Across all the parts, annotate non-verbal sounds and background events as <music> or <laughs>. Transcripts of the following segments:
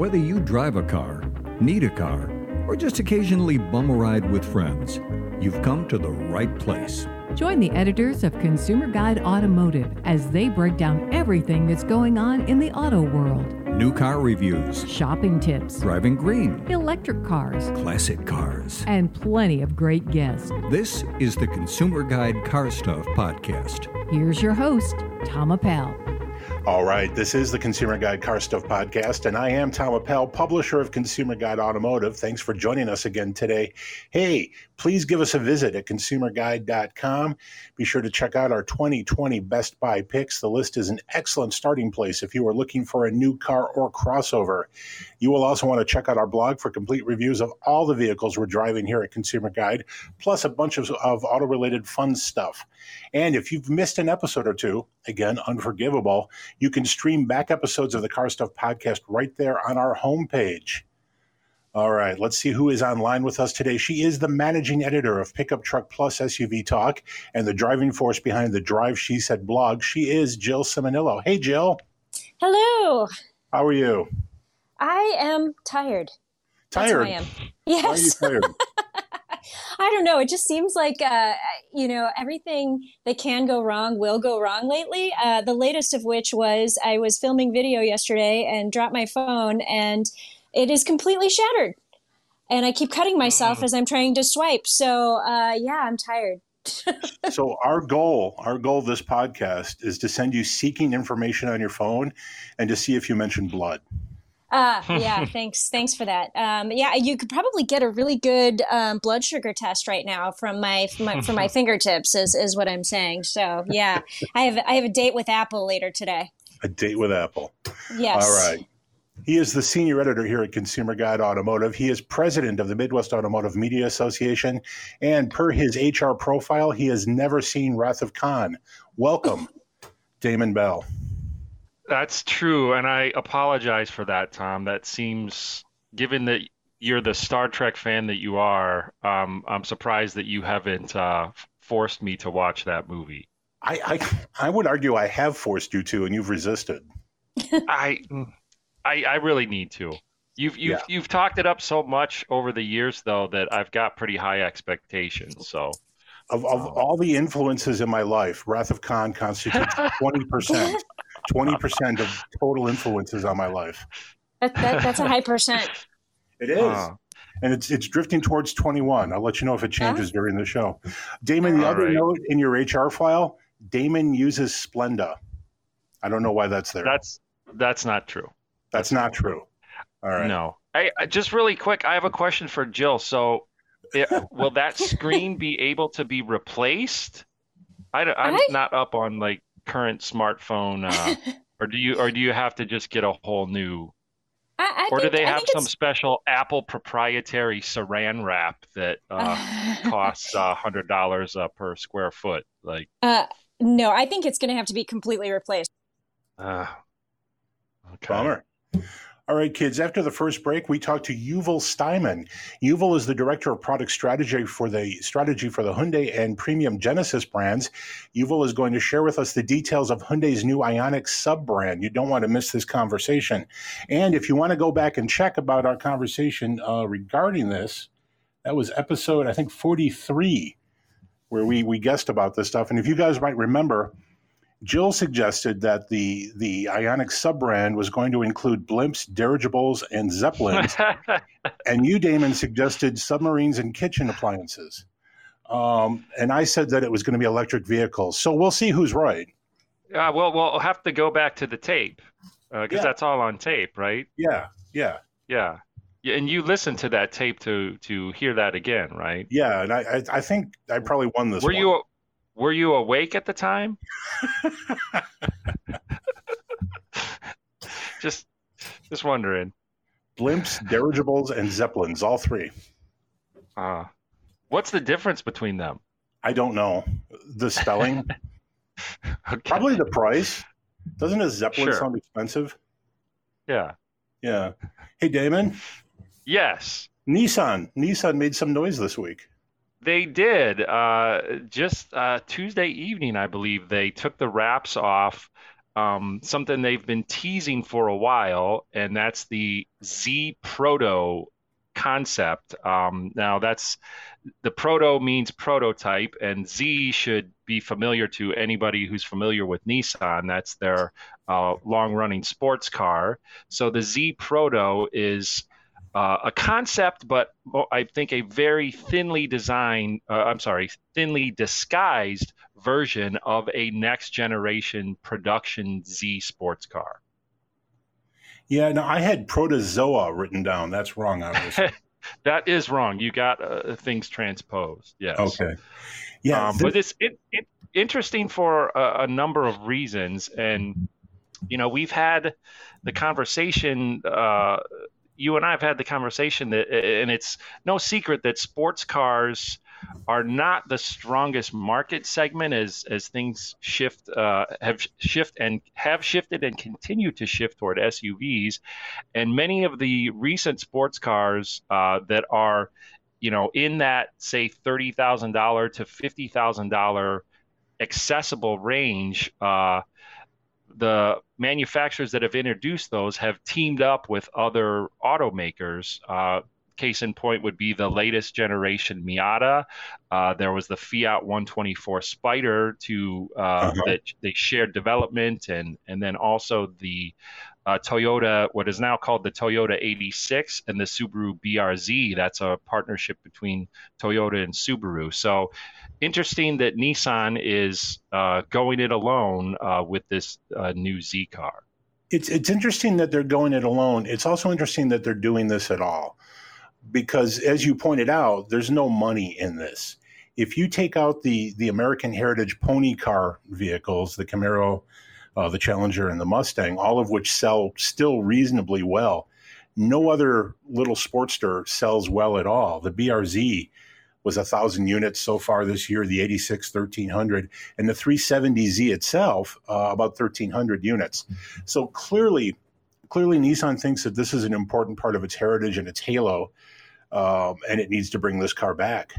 Whether you drive a car, need a car, or just occasionally bum a ride with friends, you've come to the right place. Join the editors of Consumer Guide Automotive as they break down everything that's going on in the auto world New car reviews, shopping tips, driving green, electric cars, classic cars. and plenty of great guests. This is the Consumer Guide Car Stuff Podcast. Here's your host, Tom Appel. All right, this is the Consumer Guide Car Stuff Podcast, and I am Tom Appel, publisher of Consumer Guide Automotive. Thanks for joining us again today. Hey, please give us a visit at consumerguide.com. Be sure to check out our 2020 Best Buy picks. The list is an excellent starting place if you are looking for a new car or crossover. You will also want to check out our blog for complete reviews of all the vehicles we're driving here at Consumer Guide, plus a bunch of, of auto related fun stuff. And if you've missed an episode or two, again, unforgivable, you can stream back episodes of the Car Stuff podcast right there on our homepage. All right, let's see who is online with us today. She is the managing editor of Pickup Truck Plus SUV Talk and the driving force behind the Drive She Said blog. She is Jill Ciminillo. Hey, Jill. Hello. How are you? I am tired. Tired. I am. Yes. Why are you tired? <laughs> I don't know. It just seems like, uh, you know, everything that can go wrong will go wrong lately. Uh, the latest of which was I was filming video yesterday and dropped my phone and it is completely shattered. And I keep cutting myself as I'm trying to swipe. So, uh, yeah, I'm tired. <laughs> so our goal, our goal of this podcast is to send you seeking information on your phone and to see if you mention blood. Ah, <laughs> yeah, thanks. Thanks for that. Um, yeah, you could probably get a really good um, blood sugar test right now from my, from my from my <laughs> fingertips is, is what I'm saying. So yeah, I have I have a date with Apple later today. A date with Apple. Yes. All right. He is the senior editor here at Consumer Guide Automotive. He is president of the Midwest Automotive Media Association. And per his HR profile, he has never seen Wrath of Khan. Welcome, Damon Bell. That's true, and I apologize for that, Tom. That seems, given that you're the Star Trek fan that you are, um, I'm surprised that you haven't uh, forced me to watch that movie. I, I, I would argue I have forced you to, and you've resisted. <laughs> I, I, I really need to. You've you've Yeah. you've talked it up so much over the years, though, that I've got pretty high expectations. So Of, of all the influences in my life, Wrath of Khan constitutes <laughs> 20%. 20% of total influences on my life. That, that, that's a high percent. <laughs> It is. uh, and it's it's drifting towards 21. I'll let you know if it changes during the show. Damon, the All other right. note in your HR file, Damon uses Splenda. I don't know why that's there. that's that's not true. that's not true. All right. No. I, I just really quick, I have a question for Jill. So, it, will that screen be able to be replaced? I, am I- not up on like current smartphone, uh, <laughs> or do you, or do you have to just get a whole new, I, I or do they have some it's- special Apple proprietary Saran wrap that uh, <laughs> costs uh, hundred dollars uh, per square foot? Like, uh, no, I think it's going to have to be completely replaced. uh, okay. Bummer. All right, kids. After the first break, we talked to Yuval Steinman. Yuval is the director of product strategy for the strategy for the Hyundai and Premium Genesis brands. Yuval is going to share with us the details of Hyundai's new Ioniq sub brand. You don't want to miss this conversation. And if you want to go back and check about our conversation uh, regarding this, that was episode I think forty three, where we we guessed about this stuff. And if you guys might remember. Jill suggested that the the Ioniq sub brand was going to include blimps, dirigibles, and zeppelins, <laughs> and you, Damon, suggested submarines and kitchen appliances. Um, and I said that it was going to be electric vehicles. So we'll see who's right. Uh, well, we'll have to go back to the tape because Yeah. that's all on tape, right? Yeah, yeah, Yeah. Yeah, and you listened to that tape to to hear that again, right? yeah. And I I, I think I probably won this. Were one. you were you awake at the time? <laughs> <laughs> just just wondering. blimps, dirigibles, and zeppelins? All three. Uh, what's the difference between them? I don't know the spelling. <laughs> Okay. probably the price. Doesn't a zeppelin Sure. sound expensive? Yeah. Yeah. Hey, Damon. Yes. Nissan. Nissan made some noise this week. They did. Uh, just uh, Tuesday evening, I believe, they took the wraps off um, something they've been teasing for a while, and that's the Z Proto concept. Um, now, that's the proto means prototype, and Z should be familiar to anybody who's familiar with Nissan. That's their uh, long running sports car. So the Z Proto is uh, a concept, but I think a very thinly designed, uh, I'm sorry, thinly disguised version of a next generation production Z sports car. Yeah, no, I had protozoa written down. That's wrong, obviously. <laughs> that is wrong. You got uh, things transposed. Yes. Okay. Yeah, um, this... but it's it, it, interesting for a, a, number of reasons, and you know we've had the conversation. Uh, you and I have had the conversation that, and it's no secret that sports cars are not the strongest market segment as as things shift uh, have shift and have shifted and continue to shift toward SUVs, and many of the recent sports cars uh, that are, you know, in that say thirty thousand dollar to fifty thousand dollar accessible range. Uh, the manufacturers that have introduced those have teamed up with other automakers. Uh, case in point would be the latest generation Miata. Uh, there was the Fiat 124 Spider to uh, uh-huh. that they shared development, and and then also the uh, Toyota, what is now called the Toyota 86, and the Subaru BRZ. That's a partnership between Toyota and Subaru. So interesting that Nissan is uh, going it alone uh, with this uh, new Z car. It's it's interesting that they're going it alone. It's also interesting that they're doing this at all because as you pointed out, there's no money in this. If you take out the the American Heritage pony car vehicles, the Camaro, uh, the Challenger, and the Mustang, all of which sell still reasonably well, no other little Sportster sells well at all. The BRZ was a thousand units so far this year. The 86 1300 and the 370Z itself uh, about 1300 units. So clearly, clearly Nissan thinks that this is an important part of its heritage and its halo um, and it needs to bring this car back.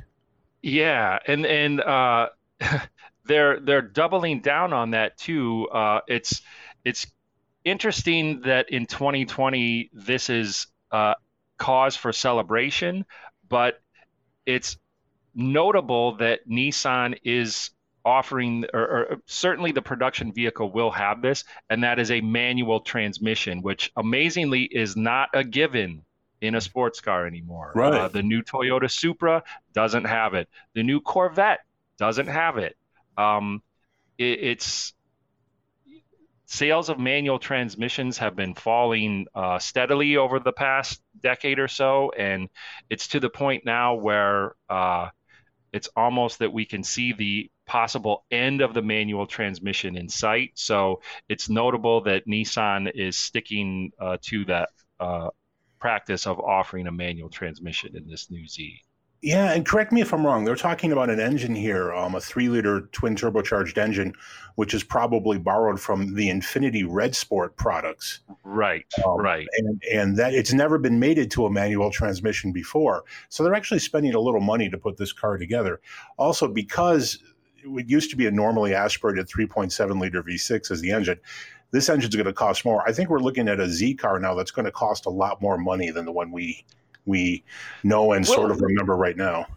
Yeah, and and uh, <laughs> they're they're doubling down on that too. Uh, it's it's interesting that in 2020 this is uh, cause for celebration, but it's notable that Nissan is offering, or, or, certainly the production vehicle will have this, and that is a manual transmission, which amazingly is not a given in a sports car anymore. Right. Uh, the new Toyota Supra doesn't have it. The new Corvette doesn't have it. Um, it it's sales of manual transmissions have been falling uh, steadily over the past decade or so, and it's to the point now where uh, it's almost that we can see the possible end of the manual transmission in sight. So it's notable that Nissan is sticking uh, to that uh, practice of offering a manual transmission in this new Z. Yeah, and correct me if I'm wrong. They're talking about an engine here, um, a three-liter twin turbocharged engine, which is probably borrowed from the Infiniti Red Sport products. Right, um, right, and and that it's never been mated to a manual transmission before. So they're actually spending a little money to put this car together. Also, because it used to be a normally aspirated 3.7 liter V6 as the engine this engine's going to cost more. I think we're looking at a Z car now that's going to cost a lot more money than the one we we know and well, sort of remember right now.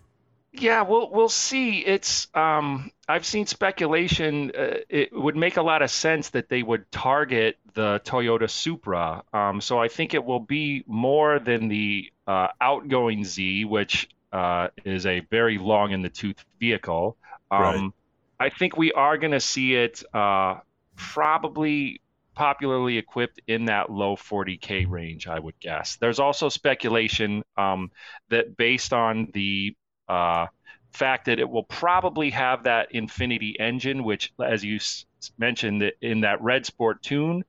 Yeah, we'll we'll see. It's um, I've seen speculation. Uh, it would make a lot of sense that they would target the Toyota Supra. Um, so I think it will be more than the uh, outgoing Z, which uh, is a very long in the tooth vehicle. Um, right. I think we are going to see it uh, probably popularly equipped in that low 40k range, I would guess. There's also speculation um, that based on the uh, fact that it will probably have that Infiniti engine, which, as you s- mentioned, in that Red Sport tune,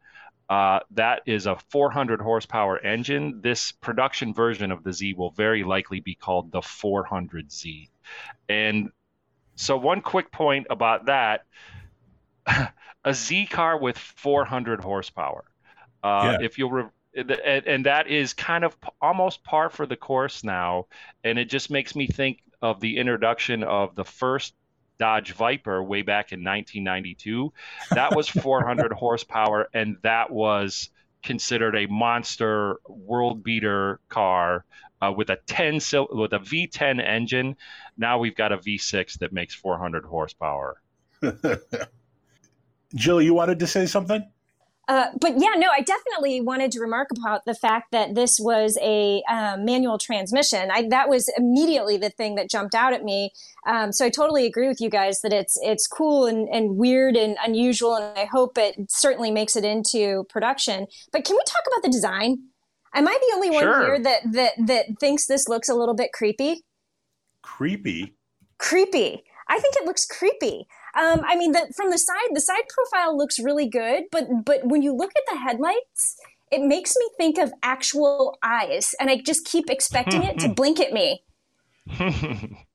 uh, that is a 400 horsepower engine. This production version of the Z will very likely be called the 400Z. And so, one quick point about that a Z car with 400 horsepower. Uh, yeah. If you'll, re- and, and that is kind of almost par for the course now, and it just makes me think of the introduction of the first Dodge Viper way back in 1992. That was <laughs> 400 horsepower, and that was considered a monster world beater car uh, with a 10 with a V10 engine. Now we've got a V6 that makes 400 horsepower. <laughs> Jill, you wanted to say something? Uh, but yeah, no, I definitely wanted to remark about the fact that this was a um, manual transmission. I, that was immediately the thing that jumped out at me. Um, so I totally agree with you guys that it's it's cool and, and weird and unusual, and I hope it certainly makes it into production. But can we talk about the design? Am I the only one sure. here that that that thinks this looks a little bit creepy? Creepy. Creepy. I think it looks creepy. Um, I mean, the, from the side, the side profile looks really good, but but when you look at the headlights, it makes me think of actual eyes, and I just keep expecting it to <laughs> blink at me. <laughs>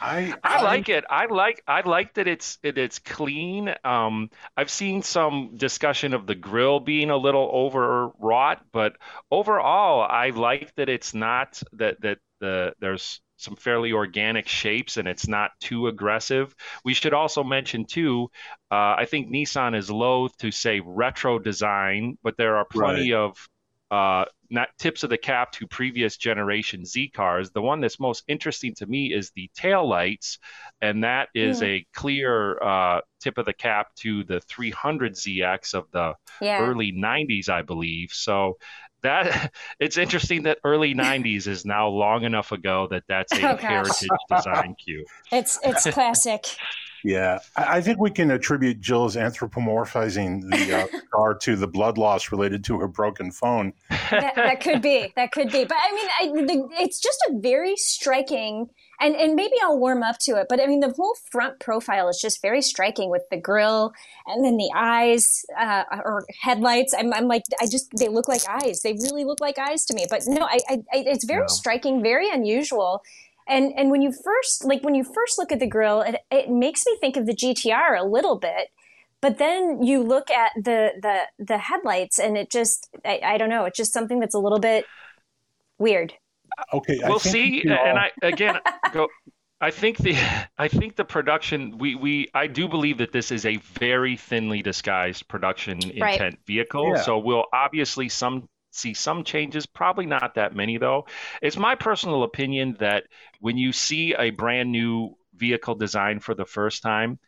I, I like it. I like I like that it's it, it's clean. Um, I've seen some discussion of the grill being a little overwrought, but overall, I like that it's not that that the there's some fairly organic shapes and it's not too aggressive. We should also mention too, uh, I think Nissan is loath to say retro design, but there are plenty right. of uh, not tips of the cap to previous generation Z cars. The one that's most interesting to me is the tail lights, and that is yeah. a clear uh, tip of the cap to the 300ZX of the yeah. early 90s, I believe. So that <laughs> it's interesting that early 90s is now long enough ago that that's a <laughs> oh, heritage design cue. It's it's classic <laughs> yeah i think we can attribute jill's anthropomorphizing the uh, <laughs> car to the blood loss related to her broken phone that, that could be that could be but i mean I, the, it's just a very striking and and maybe I'll warm up to it. But I mean, the whole front profile is just very striking with the grill and then the eyes uh, or headlights. I'm, I'm, like, I just they look like eyes. They really look like eyes to me. But no, I, I it's very striking, very unusual. And and when you first like when you first look at the grill, it, it makes me think of the GTR a little bit. But then you look at the the the headlights, and it just I, I don't know. It's just something that's a little bit weird. Okay, we'll see. And all... I again go. I think the <laughs> I think the production we we I do believe that this is a very thinly disguised production right. intent vehicle. Yeah. So we'll obviously some see some changes, probably not that many though. It's my personal opinion that when you see a brand new vehicle design for the first time,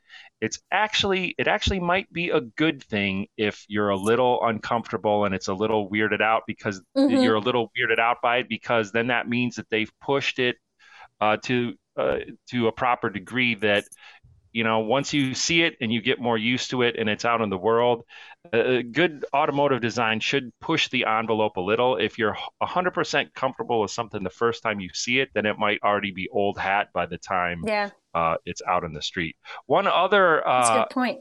it's actually it actually might be a good thing if you're a little uncomfortable and it's a little weirded out because mm-hmm. you're a little weirded out by it because then that means that they've pushed it uh, to uh, to a proper degree that you know once you see it and you get more used to it and it's out in the world a good automotive design should push the envelope a little if you're 100% comfortable with something the first time you see it then it might already be old hat by the time yeah uh, it's out in the street. One other uh, good point.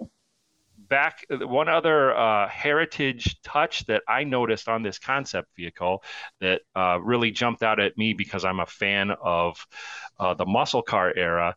Back one other uh, heritage touch that I noticed on this concept vehicle that uh, really jumped out at me because I'm a fan of uh, the muscle car era.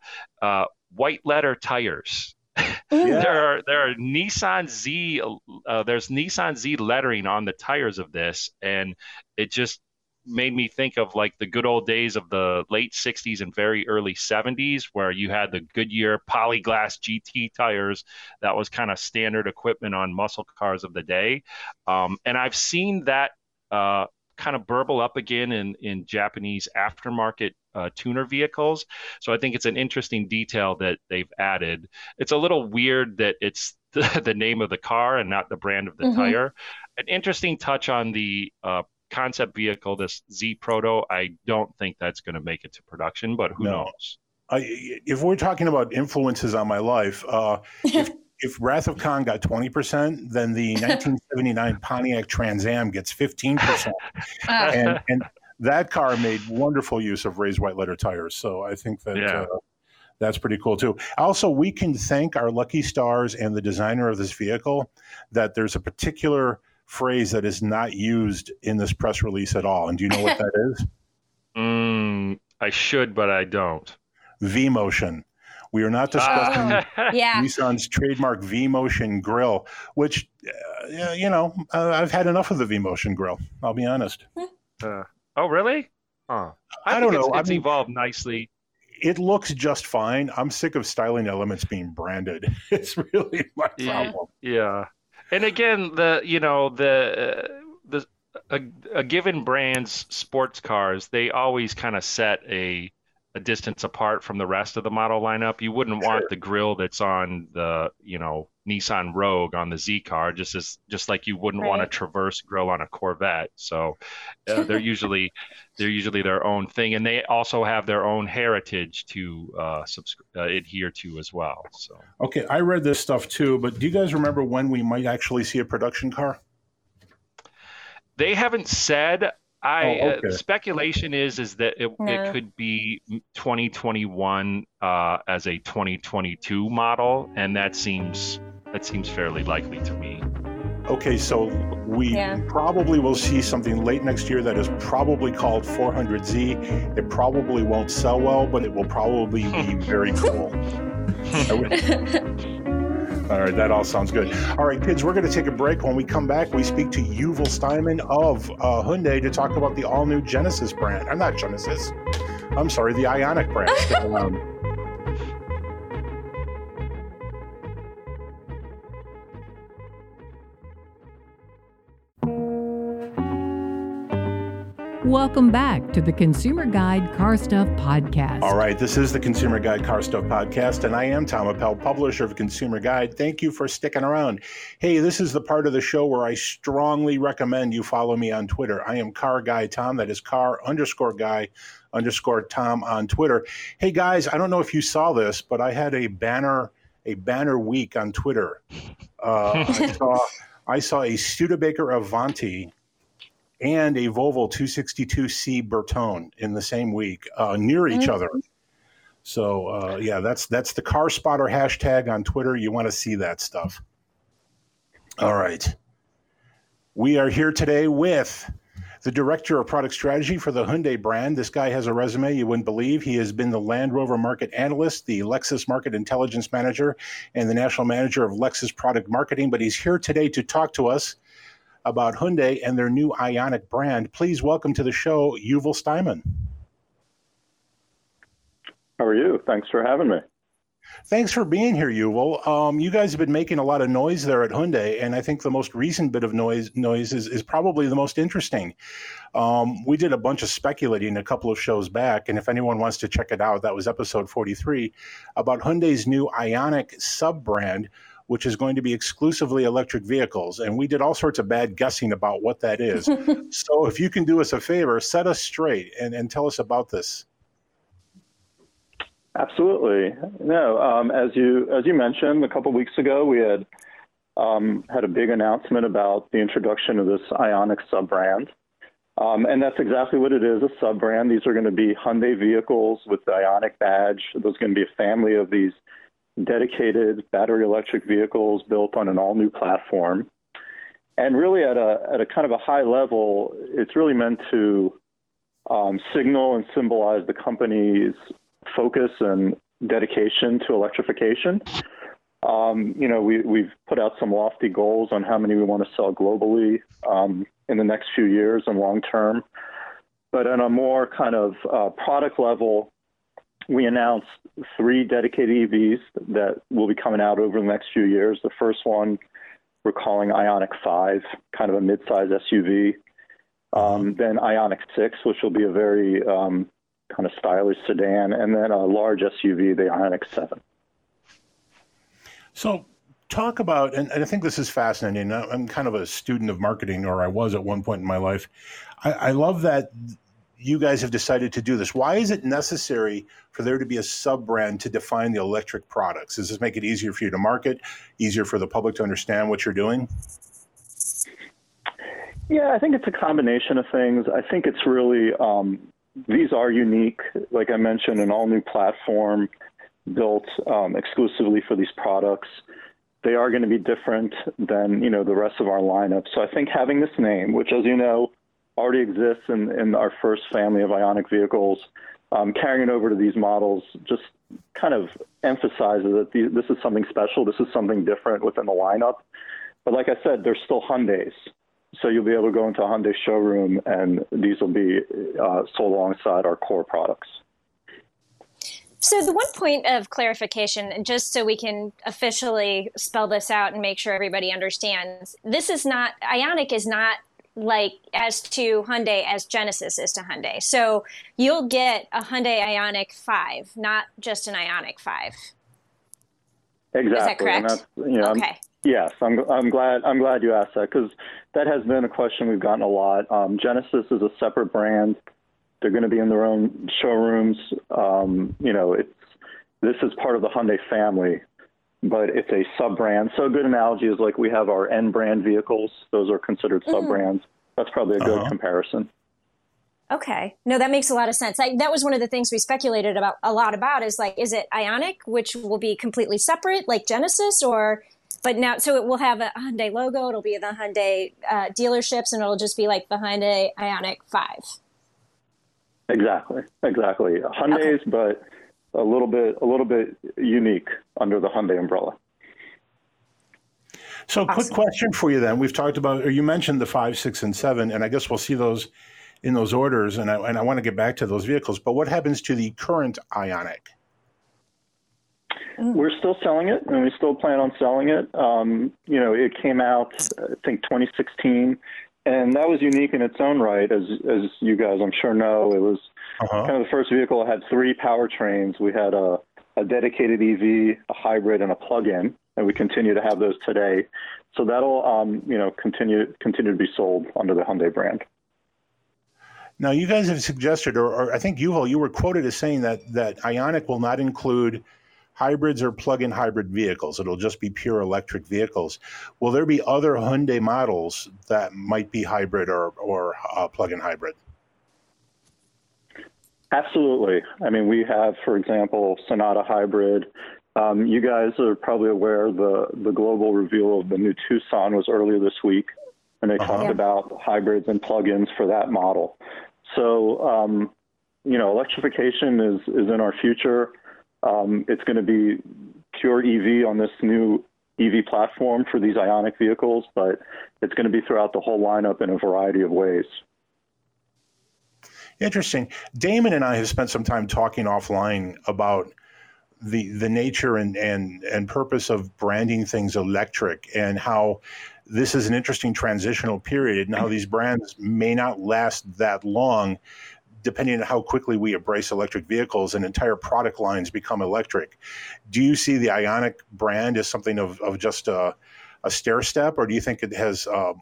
White letter tires. <laughs> Yeah. there are there are Nissan Z uh, there's Nissan Z lettering on the tires of this, and it just made me think of like the good old days of the late 60s and very early 70s where you had the Goodyear Polyglass GT tires that was kind of standard equipment on muscle cars of the day. Um, and I've seen that uh, kind of burble up again in, in Japanese aftermarket uh, tuner vehicles. So I think it's an interesting detail that they've added. It's a little weird that it's <laughs> the, the name of the car and not the brand of the mm-hmm. tire. An interesting touch on the uh, concept vehicle, this Z Proto, I don't think that's going to make it to production, but who no. knows? I, if we're talking about influences on my life, uh, if, <laughs> if Wrath of Khan got 20%, then the <laughs> 1979 Pontiac Trans Am gets 15%. <laughs> Uh. and, and that car made wonderful use of raised white letter tires. So I think that yeah. uh, that's pretty cool too. Also, we can thank our lucky stars and the designer of this vehicle that there's a particular phrase that is not used in this press release at all. And do you know what <laughs> that is? Mm, I should, but I don't. V motion. We are not discussing uh, <laughs> yeah. Nissan's trademark V motion grill, which, uh, you know, uh, I've had enough of the V motion grill. I'll be honest. Uh, oh, really? Huh. I, I don't know. It's, it's I mean, evolved nicely it looks just fine. I'm sick of styling elements being branded. <laughs> It's really my problem. Yeah, and again, the you know the uh, the a, a given brand's sports cars, they always kind of set a a distance apart from the rest of the model lineup. You wouldn't sure. want the grill that's on the you know Nissan Rogue on the Z car, just as just like you wouldn't right. want a Traverse grill on a Corvette. So uh, <laughs> they're usually they're usually their own thing, and they also have their own heritage to uh, uh, adhere to as well. So okay, I read this stuff too, but do you guys remember when we might actually see a production car? They haven't said. I oh, okay. uh, speculation is is that it, it could be 2021 uh, as a 2022 model, and that seems that seems fairly likely to me. Okay, so we yeah. probably will see something late next year that is probably called 400Z. It probably won't sell well, but it will probably be <laughs> very cool. <laughs> All right, that all sounds good. All right, kids, we're going to take a break. When we come back, we speak to Yuval Steinman of uh, Hyundai to talk about the all new Genesis brand. I'm not Genesis. I'm sorry, the Ioniq brand. <laughs> Welcome back to the Consumer Guide Car Stuff Podcast. All right, this is the Consumer Guide Car Stuff Podcast, and I am Tom Appel, publisher of Consumer Guide. Thank you for sticking around. Hey, this is the part of the show where I strongly recommend you follow me on Twitter. I am Car Guy Tom, that is car underscore guy underscore Tom on Twitter. Hey guys, I don't know if you saw this, but I had a banner a banner week on Twitter. Uh, I <laughs> saw I saw a Studebaker Avanti and a Volvo 262C Bertone in the same week, uh, near each mm-hmm. other. So uh, yeah, that's that's the car spotter hashtag on Twitter. You want to see that stuff. All right, we are here today with the director of product strategy for the Hyundai brand. This guy has a resume you wouldn't believe. He has been the Land Rover market analyst, the Lexus market intelligence manager, and the national manager of Lexus product marketing. But he's here today to talk to us about Hyundai and their new Ioniq brand. Please welcome to the show Yuval Steinman. How are you? Thanks for having me. Thanks for being here, Yuval. Um, you guys have been making a lot of noise there at Hyundai, and I think the most recent bit of noise noise is, is probably the most interesting. Um, we did a bunch of speculating a couple of shows back, and if anyone wants to check it out, that was episode 43 about Hyundai's new Ioniq sub brand, which is going to be exclusively electric vehicles. And we did all sorts of bad guessing about what that is. <laughs> so if you can do us a favor, set us straight and, and tell us about this. Absolutely. No, um, as you as you mentioned a couple weeks ago, we had um, had a big announcement about the introduction of this Ioniq sub brand. Um, and that's exactly what it is a sub brand. These are going to be Hyundai vehicles with the Ioniq badge. There's going to be a family of these dedicated battery electric vehicles built on an all new platform. And really, at a, at a kind of a high level, it's really meant to um, signal and symbolize the company's focus and dedication to electrification. Um, you know, we, we've put out some lofty goals on how many we want to sell globally um, in the next few years and long term. But on a more kind of uh, product level, we announced three dedicated EVs that will be coming out over the next few years. The first one we're calling Ioniq 5, kind of a midsize SUV. Um, then Ioniq 6, which will be a very um, kind of stylish sedan, and then a large SUV, the Ioniq 7. So, talk about, and, and I think this is fascinating. I'm kind of a student of marketing, or I was at one point in my life. I, I love that you guys have decided to do this. Why is it necessary for there to be a sub brand to define the electric products? Does this make it easier for you to market, easier for the public to understand what you're doing? Yeah, I think it's a combination of things. I think it's really, um, these are unique. Like I mentioned, an all new platform built um, exclusively for these products. They are going to be different than you know the rest of our lineup. So I think having this name, which, as you know, already exists in, in our first family of Ioniq vehicles, um, carrying it over to these models just kind of emphasizes that the, this is something special. This is something different within the lineup. But like I said, they're still Hyundais. So you'll be able to go into a Hyundai showroom and these will be uh, sold alongside our core products. So, the one point of clarification, and just so we can officially spell this out and make sure everybody understands, this is not, Ioniq is not like as to Hyundai as Genesis is to Hyundai. So, you'll get a Hyundai Ioniq 5, not just an Ioniq 5. Exactly. Is that correct? You know, okay. I'm, yes, I'm, I'm glad I'm glad you asked that because that has been a question we've gotten a lot. Um, Genesis is a separate brand they're going to be in their own showrooms. Um, you know, it's this is part of the Hyundai family, but it's a sub brand. So a good analogy is like we have our N brand vehicles; those are considered sub brands. Mm. That's probably a good uh-huh. comparison. Okay. No, that makes a lot of sense. I, that was one of the things we speculated about a lot about is like, is it Ioniq, which will be completely separate, like Genesis, or but now so it will have a Hyundai logo. It'll be in the Hyundai uh, dealerships, and it'll just be like the Hyundai Ioniq Five. Exactly, exactly. Hyundai's, okay. but a little bit a little bit unique under the Hyundai umbrella. So, awesome. quick question for you then. We've talked about, or you mentioned the five, six, and seven, and I guess we'll see those in those orders. And I, and I want to get back to those vehicles. But what happens to the current Ioniq? Mm. We're still selling it, and we still plan on selling it. Um, you know, it came out, I think, 2016 and that was unique in its own right, as as you guys I'm sure know. It was uh-huh. kind of the first vehicle had three powertrains. We had a, a dedicated EV, a hybrid, and a plug-in, and we continue to have those today. So that'll um, you know continue continue to be sold under the Hyundai brand. Now, you guys have suggested, or, or I think Yuval, you were quoted as saying that that Ioniq will not include hybrids or plug-in hybrid vehicles. It'll just be pure electric vehicles. Will there be other Hyundai models that might be hybrid or or uh, plug-in hybrid? Absolutely. I mean, we have, for example, Sonata Hybrid. Um, you guys are probably aware the the global reveal of the new Tucson was earlier this week, and they uh-huh. talked about hybrids and plug-ins for that model. So, um, you know, electrification is is in our future. Um, it's going to be pure EV on this new EV platform for these Ioniq vehicles, but it's going to be throughout the whole lineup in a variety of ways. Interesting. Damon and I have spent some time talking offline about the the nature and and and purpose of branding things electric and how this is an interesting transitional period and how these brands may not last that long depending on how quickly we embrace electric vehicles and entire product lines become electric. Do you see the Ioniq brand as something of, of just a, a stair step, or do you think it has uh,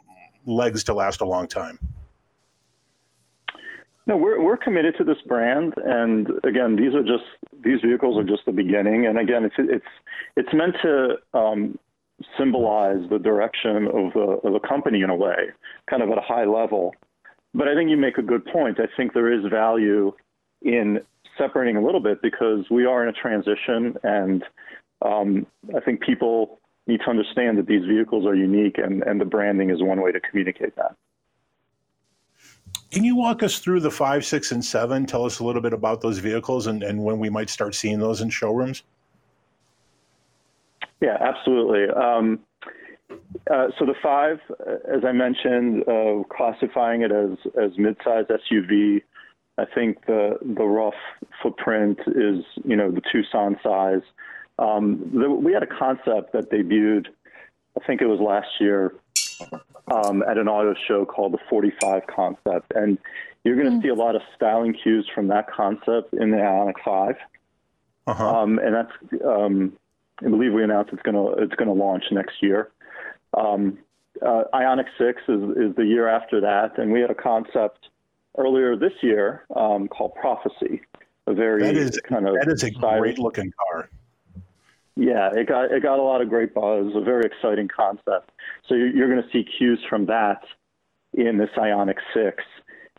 legs to last a long time? No, we're we're committed to this brand, and again, these are just these vehicles are just the beginning. And again, it's it's it's meant to um, symbolize the direction of the of the company in a way, kind of at a high level. But I think you make a good point. I think there is value in separating a little bit because we are in a transition, and um, I think people need to understand that these vehicles are unique, and, and the branding is one way to communicate that. Can you walk us through the five, six, and seven? Tell us a little bit about those vehicles and, and when we might start seeing those in showrooms. Yeah, absolutely. Um, uh, so the five, uh, as I mentioned, uh, classifying it as as midsize SUV. I think the the rough footprint is you know the Tucson size. Um, the, we had a concept that debuted, I think it was last year, um, at an auto show called the 45 concept, and you're going to mm-hmm. see a lot of styling cues from that concept in the Ioniq 5. Uh-huh. Um, and that's um, I believe we announced it's going to it's going to launch next year. Um, uh, Ioniq 6 is, is the year after that, and we had a concept earlier this year um, called Prophecy. A very that is, kind of that is a great looking car. Yeah, it got it got a lot of great buzz. A very exciting concept. So you're, you're going to see cues from that in the Ioniq 6.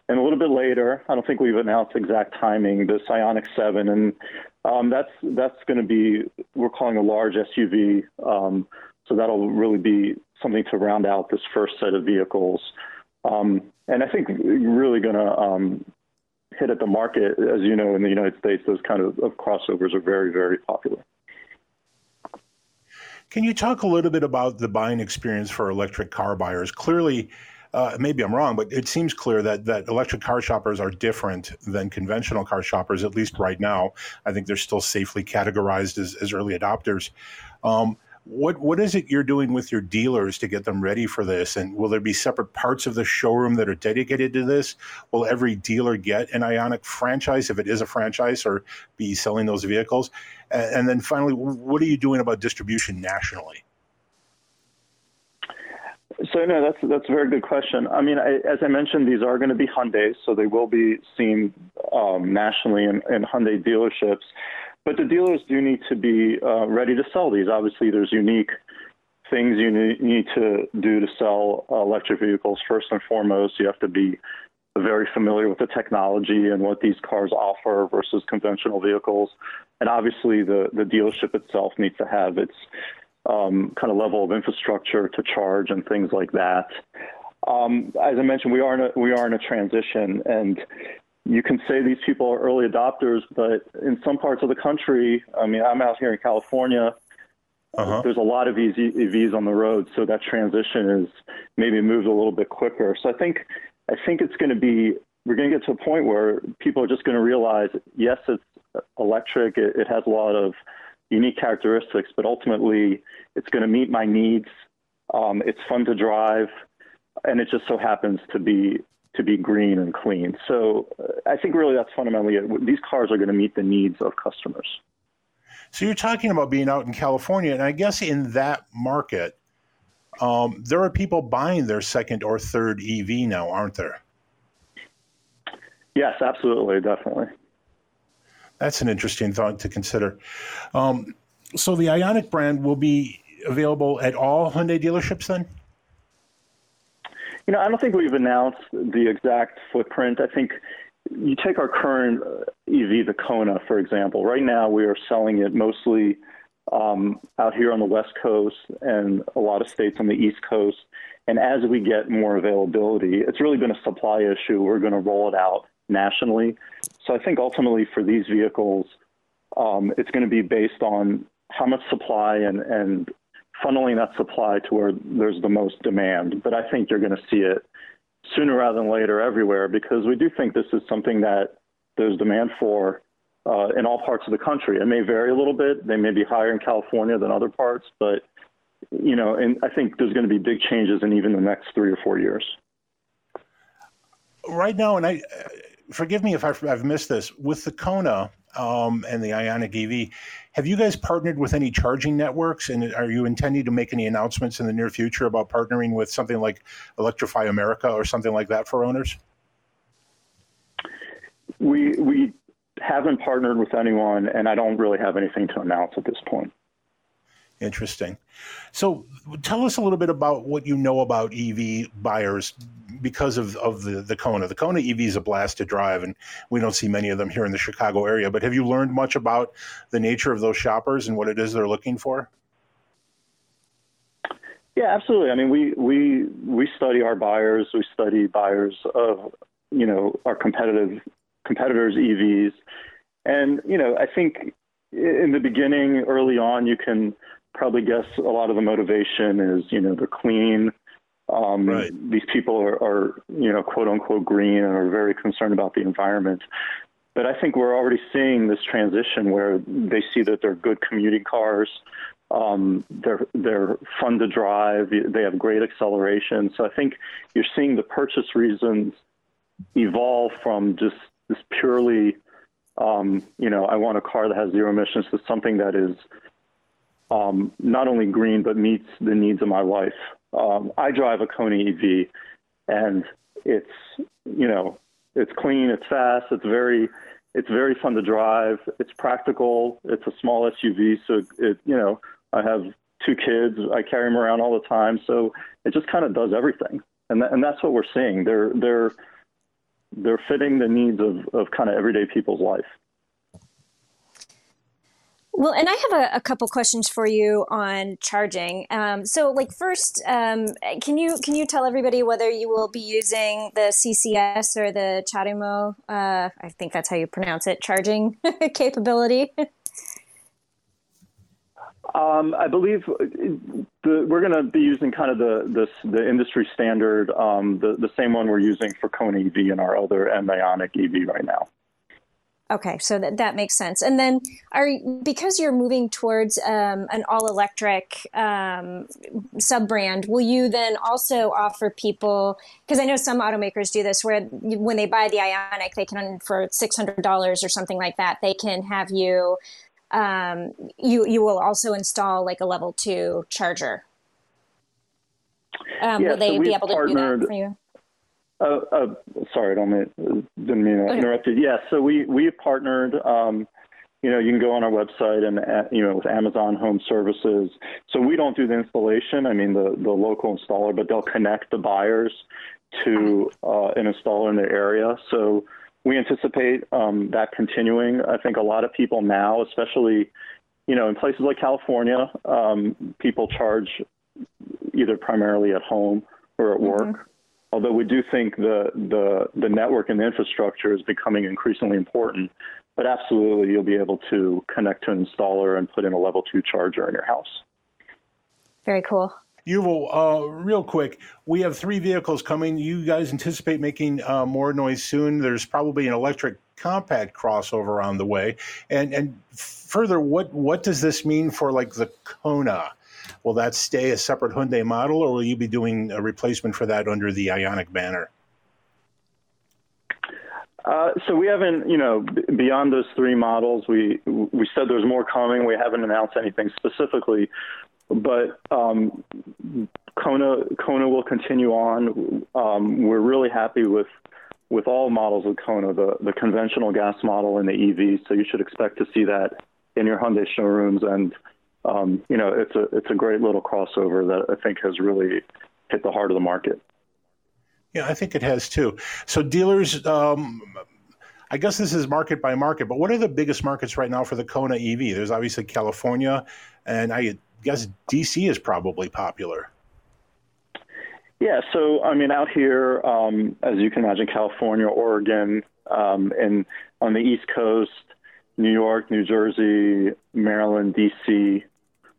And a little bit later, I don't think we've announced exact timing. The Ioniq 7, and um, that's that's going to be we're calling a large SUV. Um, so that'll really be something to round out this first set of vehicles. Um, and I think really going to um, hit at the market. As you know, in the United States, those kind of, of crossovers are very, very popular. Can you talk a little bit about the buying experience for electric car buyers? Clearly, uh, maybe I'm wrong, but it seems clear that that electric car shoppers are different than conventional car shoppers, at least right now. I think they're still safely categorized as, as early adopters. Um, what what is it you're doing with your dealers to get them ready for this? And will there be separate parts of the showroom that are dedicated to this? Will every dealer get an Ioniq franchise if it is a franchise, or be selling those vehicles? And, and then finally, what are you doing about distribution nationally? So no, that's that's a very good question. I mean, I, as I mentioned, these are going to be Hyundai, so they will be seen um, nationally in, in Hyundai dealerships. But the dealers do need to be uh, ready to sell these. Obviously, there's unique things you need to do to sell electric vehicles. First and foremost, you have to be very familiar with the technology and what these cars offer versus conventional vehicles. And obviously, the, the dealership itself needs to have its um, kind of level of infrastructure to charge and things like that. Um, as I mentioned, we are in a, we are in a transition, and you can say these people are early adopters, but in some parts of the country, I mean, I'm out here in California. Uh-huh. There's a lot of EVs on the road, so that transition is maybe moved a little bit quicker. So I think I think it's going to be we're going to get to a point where people are just going to realize, yes, it's electric. It, it has a lot of unique characteristics, but ultimately, it's going to meet my needs. Um, it's fun to drive, and it just so happens to be to be green and clean. So uh, I think really that's fundamentally it. These cars are going to meet the needs of customers. So you're talking about being out in California, and I guess in that market, um, there are people buying their second or third EV now, aren't there? Yes, absolutely, definitely. That's an interesting thought to consider. Um, so the Ioniq brand will be available at all Hyundai dealerships then? You know, I don't think we've announced the exact footprint. I think you take our current uh, EV, the Kona, for example. Right now, we are selling it mostly um, out here on the West Coast and a lot of states on the East Coast. And as we get more availability, it's really been a supply issue. We're going to roll it out nationally. So I think ultimately for these vehicles, um, it's going to be based on how much supply and, and funneling that supply to where there's the most demand. But I think you're going to see it sooner rather than later everywhere because we do think this is something that there's demand for uh, in all parts of the country. It may vary a little bit. They may be higher in California than other parts, but you know, and I think there's going to be big changes in even the next three or four years. Right now, and I forgive me if I've, I've missed this with the Kona um, and the Ioniq EV. Have you guys partnered with any charging networks, and are you intending to make any announcements in the near future about partnering with something like Electrify America or something like that for owners? We we haven't partnered with anyone, and I don't really have anything to announce at this point. Interesting. So, tell us a little bit about what you know about EV buyers because of, of the, the Kona. The Kona EV is a blast to drive, and we don't see many of them here in the Chicago area. But have you learned much about the nature of those shoppers and what it is they're looking for? Yeah, absolutely. I mean, we we we study our buyers. We study buyers of you know our competitive competitors' EVs, and you know I think in the beginning, early on, you can probably guess a lot of the motivation is, you know, they're clean. Um, right. These people are, are, you know, quote unquote green and are very concerned about the environment. But I think we're already seeing this transition where they see that they're good commuting cars. Um, they're they're fun to drive. They have great acceleration. So I think you're seeing the purchase reasons evolve from just this purely, um, you know, I want a car that has zero emissions to something that is um, not only green but meets the needs of my wife. Um, I drive a Kona EV, and it's you know it's clean, it's fast, it's very it's very fun to drive. It's practical. It's a small SUV, so it you know I have two kids. I carry them around all the time, so it just kind of does everything, and and that's what we're seeing. They're they're they're fitting the needs of of kind of everyday people's life. Well, and I have a, a couple questions for you on charging. Um, so, like, first, um, can you can you tell everybody whether you will be using the CCS or the CHAdeMO? Uh, I think that's how you pronounce it. Charging <laughs> capability. Um, I believe the, we're going to be using kind of the the, the industry standard, um, the the same one we're using for Kona EV and our other M Ioniq EV right now. Okay, so that, that makes sense. And then, are because you're moving towards um, an all electric um, sub brand, will you then also offer people? Because I know some automakers do this, where when they buy the Ioniq, they can for six hundred dollars or something like that, they can have you. Um, you you will also install like a level two charger. Um, yeah, will they so be able to do that for you? Uh, uh, sorry, I don't mean, didn't mean to interrupt you. Yeah, so we we partnered. Um, you know, you can go on our website and uh, you know with Amazon Home Services. So we don't do the installation. I mean, the the local installer, but they'll connect the buyers to uh, an installer in their area. So we anticipate um, that continuing. I think a lot of people now, especially you know in places like California, um, people charge either primarily at home or at work. Mm-hmm although we do think the, the, the network and the infrastructure is becoming increasingly important. But absolutely, you'll be able to connect to an installer and put in a level two charger in your house. Very cool. Yuval, uh, real quick, we have three vehicles coming. You guys anticipate making uh, more noise soon. There's probably an electric compact crossover on the way. And and further, what what does this mean for like the Kona? Will that stay a separate Hyundai model, or will you be doing a replacement for that under the Ioniq banner? Uh, so we haven't, you know, beyond those three models, we we said there's more coming. We haven't announced anything specifically, but um, Kona Kona will continue on. Um, we're really happy with with all models of Kona, the the conventional gas model and the EV. So you should expect to see that in your Hyundai showrooms and um, you know, it's a it's a great little crossover that I think has really hit the heart of the market. Yeah, I think it has too. So dealers, um, I guess this is market by market, but what are the biggest markets right now for the Kona EV? There's obviously California, and I guess DC is probably popular. Yeah, so I mean, out here, um, as you can imagine, California, Oregon, um, and on the East Coast, New York, New Jersey, Maryland, DC.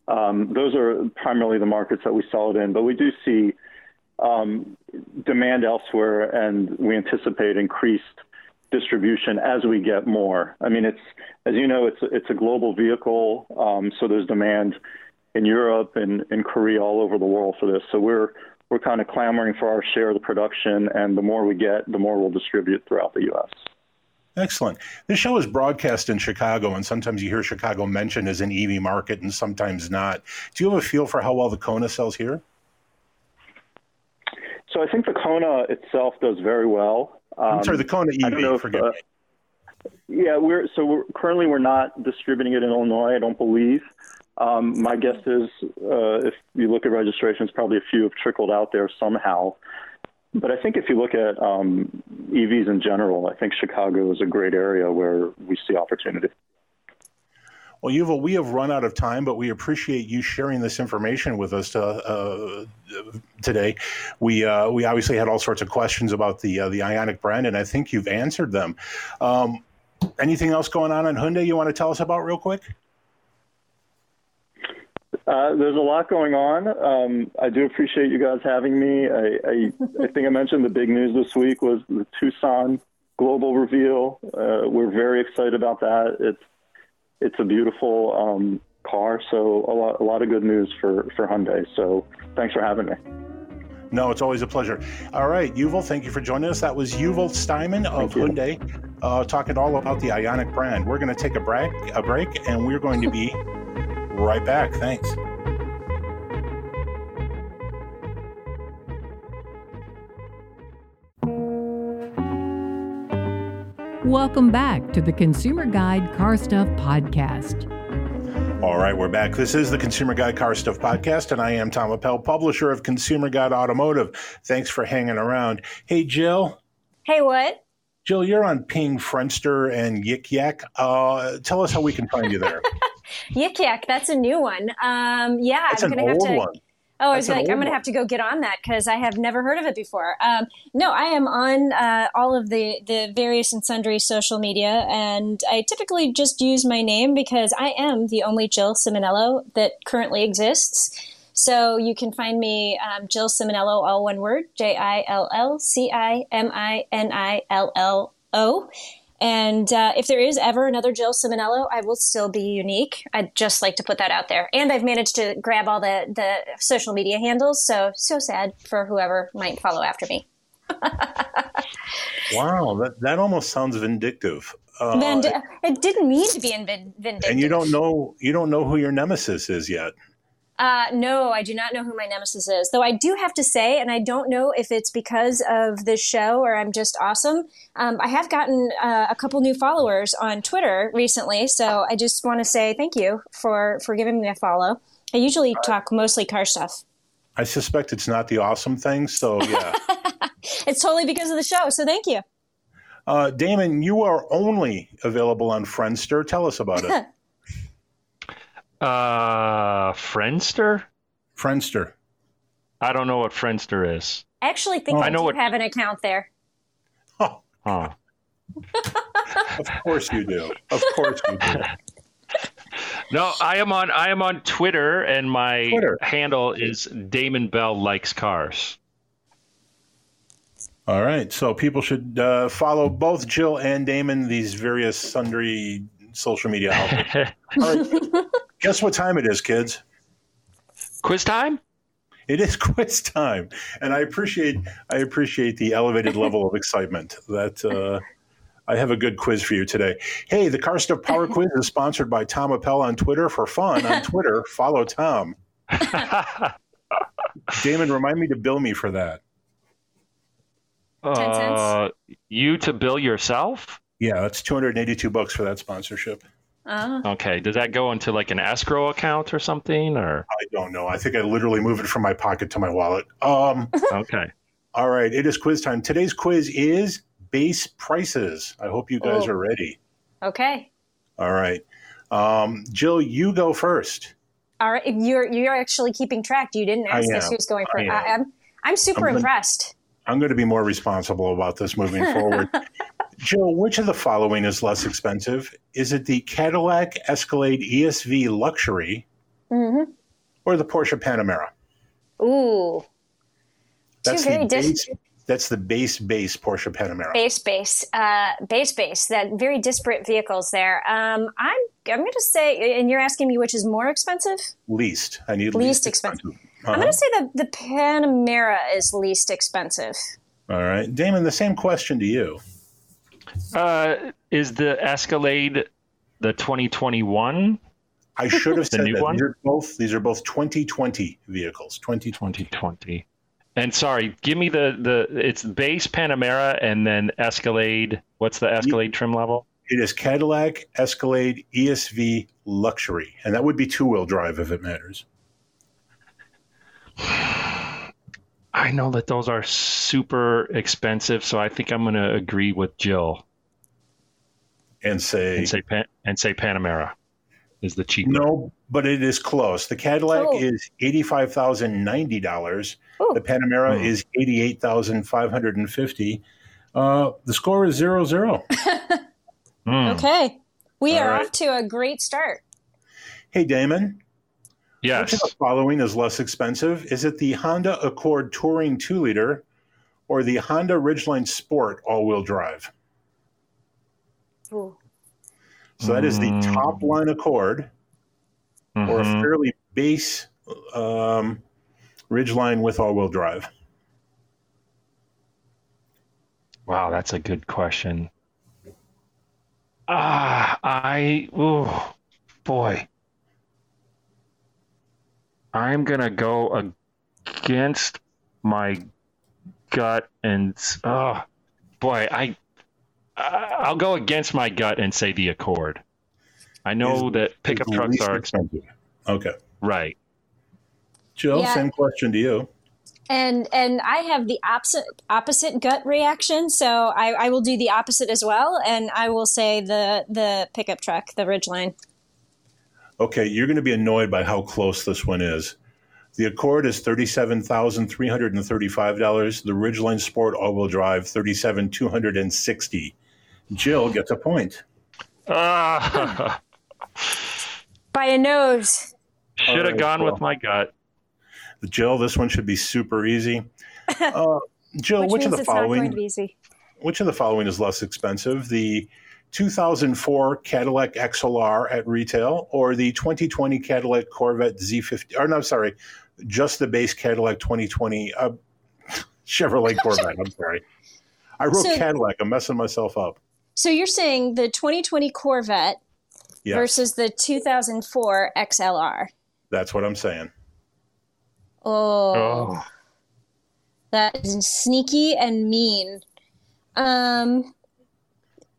Um, those are primarily the markets that we sell it in, but we do see um, demand elsewhere, and we anticipate increased distribution as we get more. I mean, it's as you know, it's it's a global vehicle, um, so there's demand in Europe and in Korea, all over the world for this. So we're we're kind of clamoring for our share of the production, and the more we get, the more we'll distribute throughout the U.S. Excellent. This show is broadcast in Chicago, and sometimes you hear Chicago mentioned as an EV market and sometimes not. Do you have a feel for how well the Kona sells here? So I think the Kona itself does very well. Um, I'm sorry, the Kona EV. I forget uh, Yeah, we're so we're, currently we're not distributing it in Illinois. I don't believe. Um, my guess is uh, if you look at registrations, probably a few have trickled out there somehow. But I think if you look at um, EVs in general, I think Chicago is a great area where we see opportunity. Well, Yuval, we have run out of time, but we appreciate you sharing this information with us uh, uh, today. We uh, we obviously had all sorts of questions about the uh, the Ioniq brand, and I think you've answered them. Um, anything else going on in Hyundai you want to tell us about real quick? Uh, there's a lot going on. Um, I do appreciate you guys having me. I, I, I, think I mentioned the big news this week was the Tucson global reveal. Uh, we're very excited about that. It's it's a beautiful um, car, so a lot a lot of good news for for Hyundai. So thanks for having me. No, it's always a pleasure. All right, Yuval, thank you for joining us. That was Yuval Steiman of Hyundai, uh, talking all about the Ioniq brand. We're going to take a break, a break, and we're going to be right back. Thanks. Welcome back to the Consumer Guide Car Stuff Podcast. All right, we're back. This is the Consumer Guide Car Stuff Podcast, and I am Tom Appel, publisher of Consumer Guide Automotive. Thanks for hanging around. Hey, Jill. Hey, what? Jill, you're on Ping, Friendster, and Yik Yak. Uh, tell us how we can find you there. <laughs> Yik Yak, that's a new one. Um, yeah, that's I'm going to have to. One. Oh, I was like, I'm going to have to go get on that because I have never heard of it before. Um, no, I am on uh, all of the, the various and sundry social media, and I typically just use my name because I am the only Jill Ciminillo that currently exists. So you can find me, um, Jill Ciminillo, all one word, J I L L C I M I N I L L O. And uh, if there is ever another Jill Ciminillo, I will still be unique. I'd just like to put that out there. And I've managed to grab all the, the social media handles. So, so sad for whoever might follow after me. <laughs> wow, that, that almost sounds vindictive. Uh, it didn't mean to be vindictive. And you don't know you don't know who your nemesis is yet. Uh, no, I do not know who my nemesis is. Though I do have to say, and I don't know if it's because of this show or I'm just awesome. Um, I have gotten uh, a couple new followers on Twitter recently, so I just want to say thank you for for giving me a follow. I usually talk mostly car stuff. I suspect it's not the awesome thing, so yeah. <laughs> it's totally because of the show, so thank you. Uh, Damon, you are only available on Friendster. Tell us about it. <laughs> Uh, Friendster. Friendster. I don't know what Friendster is. I actually think oh, I know what... have an account there. Oh. Huh. of course you do. Of course you do. <laughs> No, I am on. I am on Twitter, and my Twitter. handle is Damon Bell likes cars. All right, so people should uh, follow both Jill and Damon these various sundry social media outlets. <laughs> right. Guess what time it is, kids? Quiz time? It is <laughs> quiz time, and I appreciate I appreciate the elevated level of excitement that uh, I have a good quiz for you today. Hey, the Car Stuff Power <laughs> Quiz is sponsored by Tom Appel on Twitter. For fun on Twitter, <laughs> follow Tom. Damon, remind me to bill me for that. Ten cents. Uh, you to bill yourself? Yeah, that's 282 bucks for that sponsorship. Uh, okay. Does that go into like an escrow account or something or I don't know. I think I literally moved it from my pocket to my wallet. Um <laughs> Okay. All right, it is quiz time. Today's quiz is base prices. I hope you guys oh. are ready. Okay. All right. Um, Jill, you go first. All right. You're you're actually keeping track. You didn't ask us who's going first. I am. I'm super I'm gonna, impressed. I'm going to be more responsible about this moving <laughs> forward. Jill, which of the following is less expensive? Is it the Cadillac Escalade ESV Luxury mm-hmm. or the Porsche Panamera? Ooh. That's the, base, that's the base base Porsche Panamera. Base base, uh, base base. That very disparate vehicles there. Um, I'm I'm going to say, and you're asking me which is more expensive? Least. I need least, least expensive. expensive. Uh-huh. I'm going to say the the Panamera is least expensive. All right, Damon. The same question to you. Uh, is the Escalade the 2021? I should have said the new that. One? These are both these are both 2020 vehicles. 2020. 2020. And sorry, give me the the it's base Panamera and then Escalade. What's the Escalade trim level? It is Cadillac Escalade ESV Luxury, and that would be two wheel drive if it matters. I know that those are super expensive, so I think I'm going to agree with Jill and say and say Pan, and say Panamera is the cheaper. No, but it is close. The Cadillac oh. is eighty five thousand ninety dollars. Oh. The Panamera oh. is eighty eight thousand five hundred and fifty. Uh, the score is zero zero. <laughs> mm. Okay, we All are right. off to a great start. Hey, Damon. Yes. Which of the following is less expensive? Is it the Honda Accord Touring 2 liter or the Honda Ridgeline Sport all wheel drive? Ooh. So that is the mm. top line Accord mm-hmm. or a mm-hmm. fairly base um, Ridgeline with all wheel drive. Wow, that's a good question. Ah, I, oh, boy. I'm gonna go against my gut and oh boy, I I'll go against my gut and say the Accord. I know is, that pickup trucks are expensive. Okay, right. Jill, yeah. same question to you. And and I have the opposite opposite gut reaction, so I, I will do the opposite as well, and I will say the the pickup truck, the Ridgeline okay, you're going to be annoyed by how close this one is. The Accord is thirty-seven thousand three hundred and thirty-five dollars. The Ridgeline Sport all-wheel drive thirty-seven two hundred and sixty. Jill gets a point. Ah, <laughs> By a nose. should have Alright, gone well. with my gut. Jill, this one should be super easy. <laughs> Uh, Jill, Which, which, of the it's not going following to be easy. which of the following is less expensive? The 2004 Cadillac XLR at retail or the 2020 Cadillac Corvette Z50? Or no, sorry, just the base Cadillac 2020 uh, <laughs> Chevrolet Corvette. I'm sorry. I wrote So- Cadillac. I'm messing myself up. So you're saying the 2020 Corvette Yes, versus the 2004 XLR. that's what I'm saying. Oh, Oh. that is sneaky and mean. Um,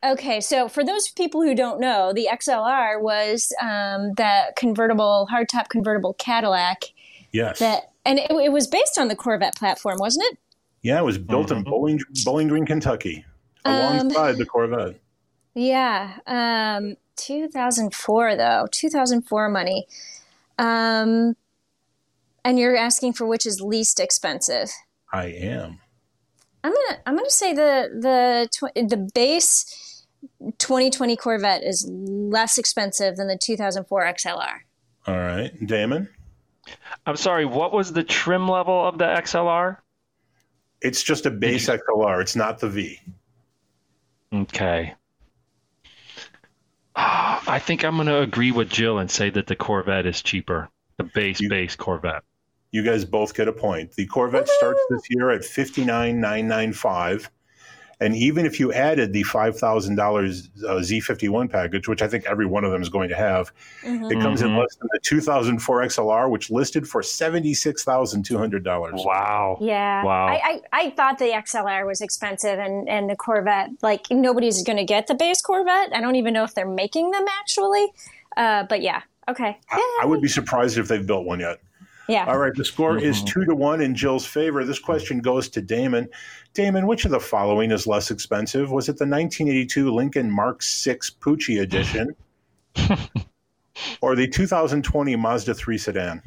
okay, so for those people who don't know, the XLR was um, that convertible, hardtop convertible Cadillac Yes. that, and it, it was based on the Corvette platform, wasn't it? yeah, it was built in Mhm. Bowling, Bowling Green, Kentucky, Um, alongside the Corvette. Yeah. Um, 2004 though, 2004 money. Um, and you're asking for which is least expensive. I am. I'm gonna I'm gonna say the the tw- the base 2020 Corvette is less expensive than the 2004 XLR. All right, Damon. I'm sorry. What was the trim level of the XLR? It's just a base XLR. It's not the V. Okay. <sighs> I think I'm going to agree with Jill and say that the Corvette is cheaper. The base you, base Corvette. You guys both get a point. The Corvette starts this year at 59995 and even if you added the five thousand dollars uh, Z fifty one package, which I think every one of them is going to have, Mhm. it comes in Mhm. less than the two thousand four XLR, which listed for seventy six thousand two hundred dollars. Wow. Yeah. Wow. I, I, I thought the XLR was expensive and, and the Corvette, like nobody's going to get the base Corvette. I don't even know if they're making them actually. Uh, but yeah. Okay. I, I would be surprised if they've built one yet. Yeah. All right, the score is Mhm. two to one in Jill's favor. This question goes to Damon. Damon, which of the following is less expensive? Was it the 1982 Lincoln Mark VI Pucci edition, <laughs> or the 2020 Mazda 3 sedan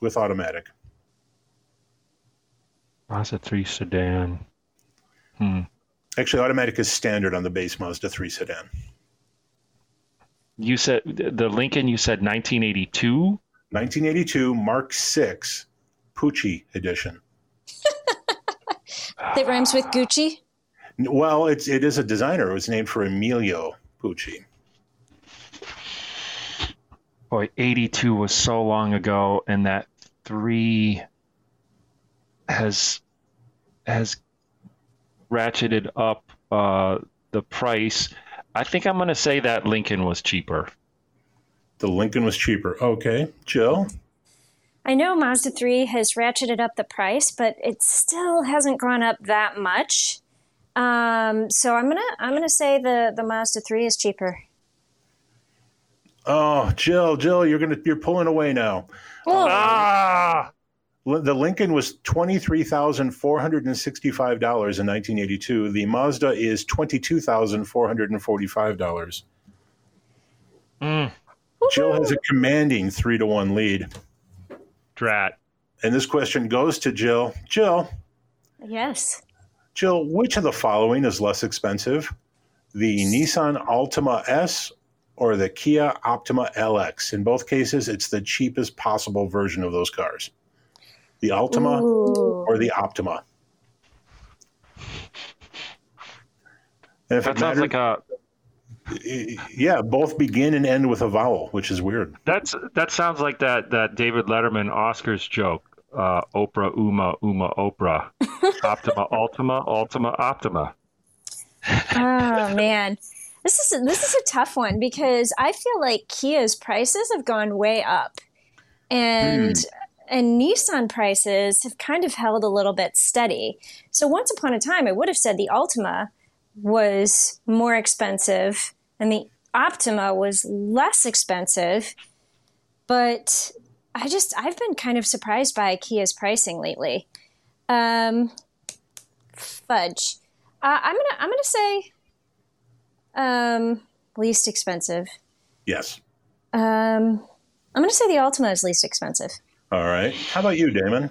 with automatic? Mazda 3 sedan. Hmm. Actually, automatic is standard on the base Mazda 3 sedan. You said the Lincoln. You said 1982. 1982 Mark VI Pucci edition. <laughs> That rhymes with Gucci. Well, it's it is a designer. It was named for Emilio Pucci. Boy, 82 was so long ago, and that three has has ratcheted up uh, the price. I think I'm going to say that Lincoln was cheaper. The Lincoln was cheaper. Okay, Jill. I know Mazda 3 has ratcheted up the price, but it still hasn't gone up that much. Um, so I'm gonna I'm gonna say the the Mazda 3 is cheaper. Oh, Jill, Jill, you're gonna you're pulling away now. Oh, Ah, The Lincoln was twenty three thousand four hundred and sixty five dollars in nineteen eighty two. The Mazda is twenty two thousand four hundred and forty five dollars. mm, Jill has a commanding three to one lead, drat. and this question goes to Jill. Jill, yes. Jill, which of the following is less expensive? The Nissan Altima S or the Kia Optima LX? In both cases, it's the cheapest possible version of those cars. The Altima Ooh. or the Optima. And if That sounds matters, like a yeah, both begin and end with a vowel, which is weird. that's that sounds like that that David Letterman Oscars joke. Uh, Oprah, Uma, Uma, Oprah, <laughs> Optima, Ultima, Ultima, Optima. oh man this is this is a tough one because i feel like kia's prices have gone way up and and nissan prices have kind of held a little bit steady so once upon a time i would have said the altima was more expensive and the optima was less expensive but i just i've been kind of surprised by kia's pricing lately um fudge uh, I'm gonna I'm gonna say um, least expensive. Yes. Um, I'm gonna say the Altima is least expensive. All right. How about you, Damon?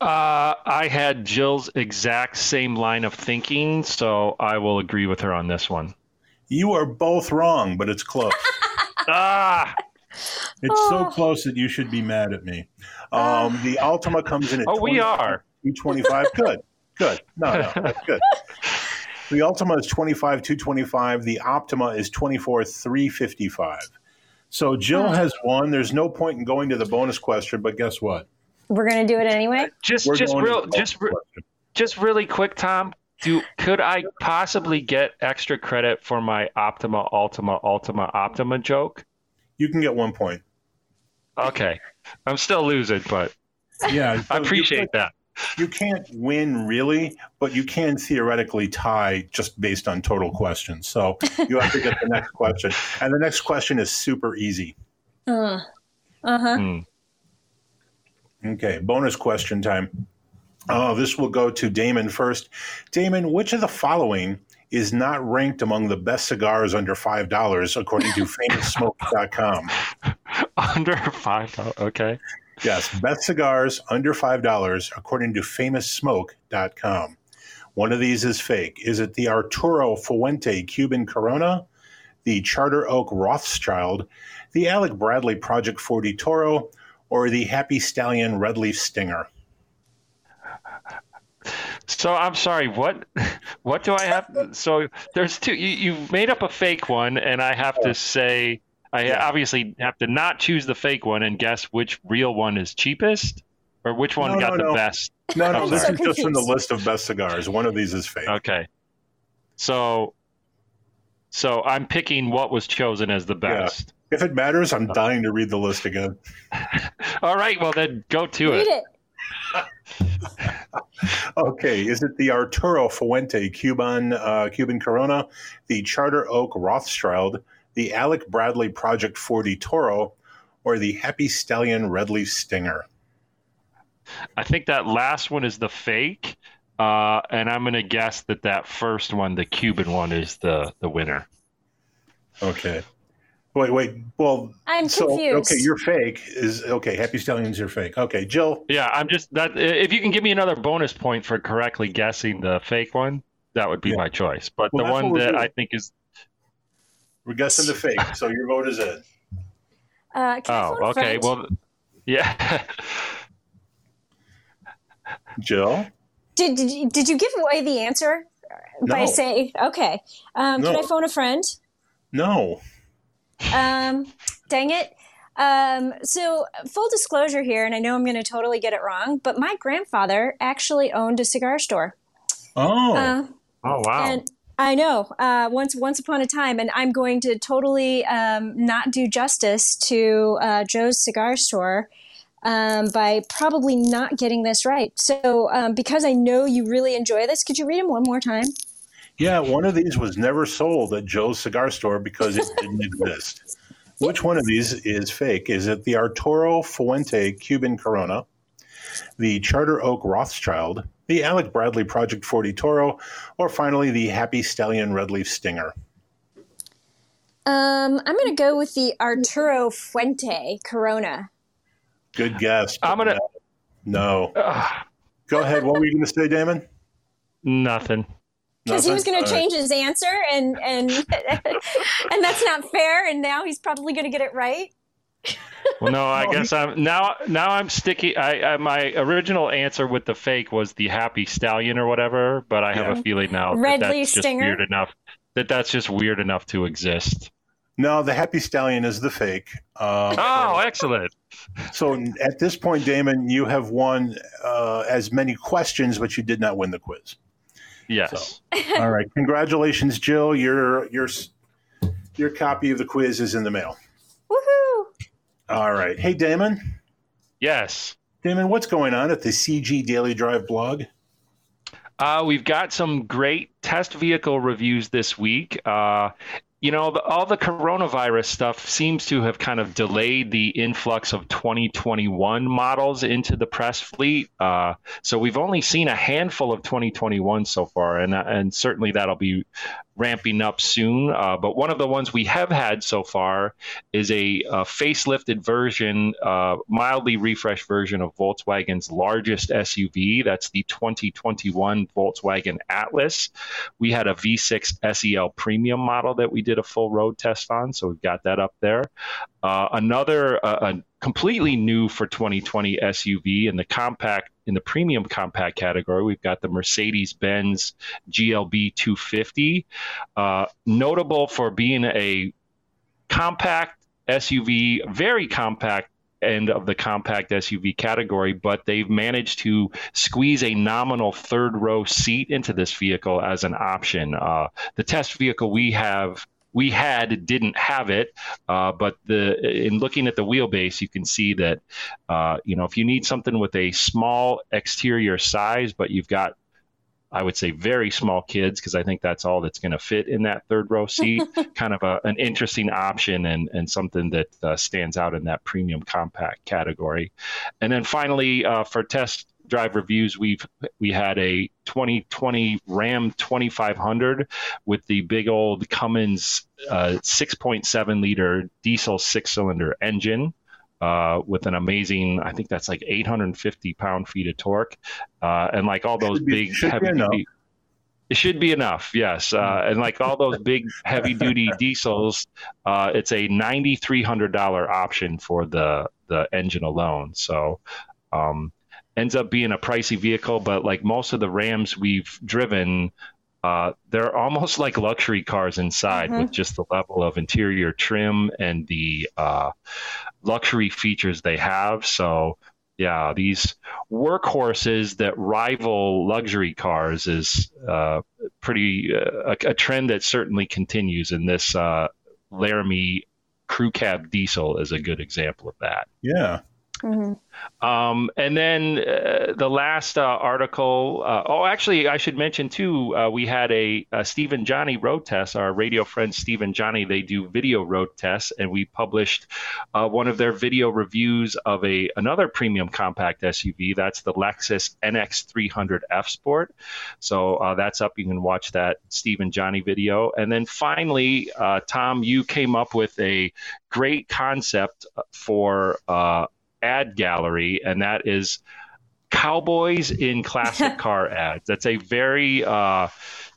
Uh, I had Jill's exact same line of thinking, so I will agree with her on this one. You are both wrong, but it's close. <laughs> ah, it's so close that you should be mad at me. Um, the Altima comes in at <laughs> oh, we are 225. Good, good. No, no, that's good. <laughs> The Altima is 25 225. The Optima is 24 355. So Jill has won. There's no point in going to the bonus question, but guess what? We're gonna do it anyway. just We're just real just re- just really quick, Tom. Do could I possibly get extra credit for my Optima Ultima Ultima Optima joke? You can get one point. Okay, I'm still losing, but Yeah, <laughs> I so appreciate that. You, you can't win really, but you can theoretically tie just based on total questions. So you have to get the next question, and the next question is super easy. Uh huh. Hmm. Okay, bonus question time. Oh, this will go to Damon first. Damon, which of the following is not ranked among the best cigars under five dollars according to FamousSmoke.com? <laughs> Under five. dollars, Okay. Yes, best cigars under five dollars according to FamousSmoke.com. One of these is fake. Is it the Arturo Fuente Cuban Corona, the Charter Oak Rothschild, the Alec Bradley Project 40 Toro, or the Happy Stallion Red Leaf Stinger? So I'm sorry. What what do I have? So there's two. You you've made up a fake one, and I have to say I Yeah. obviously have to not choose the fake one and guess which real one is cheapest, or which one No, got no, the no. best. No, no, this is just from the list of best cigars. One of these is fake. Okay. So so I'm picking what was chosen as the best. If it matters, I'm dying to read the list again. <laughs> All right. Well then go to Read it. it. Okay, is it the Arturo Fuente Cuban uh, Cuban Corona, the Charter Oak Rothschild, the Alec Bradley Project 40 Toro, or the Happy Stallion Red Leaf Stinger? I think that last one is the fake. Uh, and I'm gonna guess that that first one, the Cuban one, is the the winner. Okay. Wait, wait. Well, I'm so confused. okay, you're fake. Is okay. Happy Stallions, you're fake. Okay, Jill. Yeah, I'm just that. If you can give me another bonus point for correctly guessing the fake one, that would be Yeah. my choice. But Well, the one that doing. I think is We're guessing the fake, so your vote is in. Uh, oh, okay. friend? Well, yeah. Jill. did did you, did you give away the answer by No. saying okay? Um, Can I phone a friend? No. Um, dang it. Um, so full disclosure here, and I know I'm going to totally get it wrong, but my grandfather actually owned a cigar store. Oh. Uh, oh wow. and I know uh, once once upon a time, and I'm going to totally um, not do justice to uh, Joe's cigar store um, by probably not getting this right. So um, because I know you really enjoy this, could you read him one more time? Yeah, one of these was never sold at Joe's cigar store because it didn't <laughs> exist. Which one of these is fake? Is it the Arturo Fuente Cuban Corona, the Charter Oak Rothschild, the Alec Bradley Project 40 Toro, or finally the Happy Stallion Red Leaf Stinger? Um, I'm going to go with the Arturo Fuente Corona. Good guess. I'm gonna- No. Ugh, Go ahead. What were you going to say, Damon? nothing. Because he was going to All right. change his answer and and <laughs> and that's not fair and now he's probably going to get it right Well, no, I <laughs> guess I'm now. Now I'm sticky. I, I my original answer with the fake was the happy stallion or whatever, but I have Yeah. a feeling now Red that that's just stinger? weird enough. That that's just weird enough to exist. No, the Happy Stallion is the fake. Uh, Oh, excellent. So at this point, Damon, you have won uh, as many questions, but you did not win the quiz. Yes. <laughs> All right, congratulations, Jill. Your your your copy of the quiz is in the mail. woohoo All right, hey Damon, Yes. Damon, what's going on at the CG Daily Drive blog? Uh, we've got some great test vehicle reviews this week. Uh, you know, all the coronavirus stuff seems to have kind of delayed the influx of 2021 models into the press fleet. Uh, so we've only seen a handful of 2021 so far, and and certainly that'll be ramping up soon. Uh, but one of the ones we have had so far is a, a facelifted version, uh, mildly refreshed version of Volkswagen's largest SUV. That's the 2021 Volkswagen Atlas. We had a V6 SEL premium model that we did a full road test on, so we've got that up there. Uh, another uh, completely new for 2020 SUV in the compact in the premium compact category. We've got the Mercedes Benz GLB 250, uh, notable for being a compact SUV, very compact end of the compact SUV category, but they've managed to squeeze a nominal third row seat into this vehicle as an option. Uh, the test vehicle we have we had didn't have it, uh, but the in looking at the wheelbase, you can see that uh, you know if you need something with a small exterior size, but you've got I would say very small kids because I think that's all that's going to fit in that third row seat. <laughs> kind of a, an interesting option and, and something that uh, stands out in that premium compact category. And then finally, uh, for test drive reviews, we've we had a 2020 Ram 2500 with the big old Cummins uh, 6.7 liter diesel six cylinder engine. Uh, with an amazing, I think that's like 850 pound feet of torque, uh, and like all those big heavy duty, it should be enough, yes. Uh, and like all those big heavy duty <laughs> diesels, uh, it's a ninety three hundred dollar option for the the engine alone. So um, ends up being a pricey vehicle, but like most of the Rams we've driven, uh, they're almost <laughs> like luxury cars inside mm-hmm. with just the level of interior trim and the uh, luxury features they have. So, yeah, these workhorses that rival luxury cars is uh, pretty uh, a, a, trend that certainly continues. And this uh, Laramie crew cab diesel is a good example of that. Yeah. Mm-hmm. Um, and then uh, the last uh, article. Uh, oh, actually, I should mention too. Uh, we had a, a Steve and Johnny road test. Our radio friends Steve and Johnny they do video road tests, and we published uh, one of their video reviews of a another premium compact SUV. That's the Lexus NX300 F Sport. So uh, that's up. You can watch that Steve and Johnny video. And then finally, Tom, you came up with a great concept for ad gallery, and that is cowboys in classic <laughs> car ads. That's a very uh,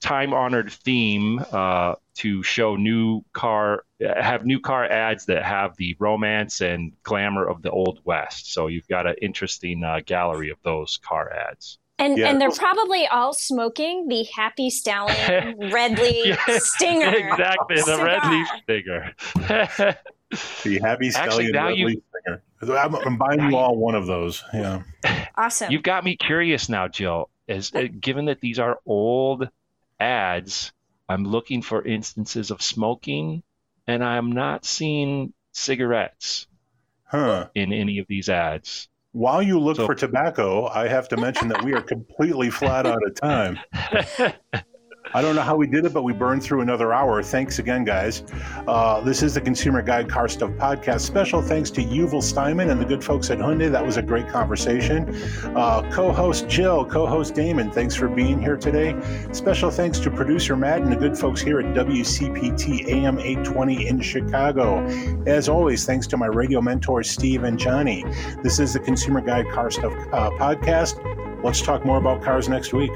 time honored theme uh, to show new car, have new car ads that have the romance and glamour of the old west. So you've got an interesting uh, gallery of those car ads. And, yeah. and they're probably all smoking the Happy Stallion <laughs> Red Leaf yeah, Stinger. <laughs> Exactly, the cigar. Red Leaf Stinger. The Happy Stallion Actually, Red you, Leaf Stinger. I'm, I'm buying you all one of those. Yeah. Awesome. You've got me curious now, Jill. Is uh, given that these are old ads, I'm looking for instances of smoking, and I'm not seeing cigarettes huh. in any of these ads. While you look so, for tobacco, I have to mention that we are completely flat out of time. <laughs> I don't know how we did it, but we burned through another hour. Thanks again, guys. Uh, this is the Consumer Guide Car Stuff Podcast. Special thanks to Yuval Steinman and the good folks at Hyundai. That was a great conversation. Uh, co host Jill, co host Damon, thanks for being here today. Special thanks to producer Matt and the good folks here at WCPT AM 820 in Chicago. As always, thanks to my radio mentors, Steve and Johnny. This is the Consumer Guide Car Stuff uh, Podcast. Let's talk more about cars next week.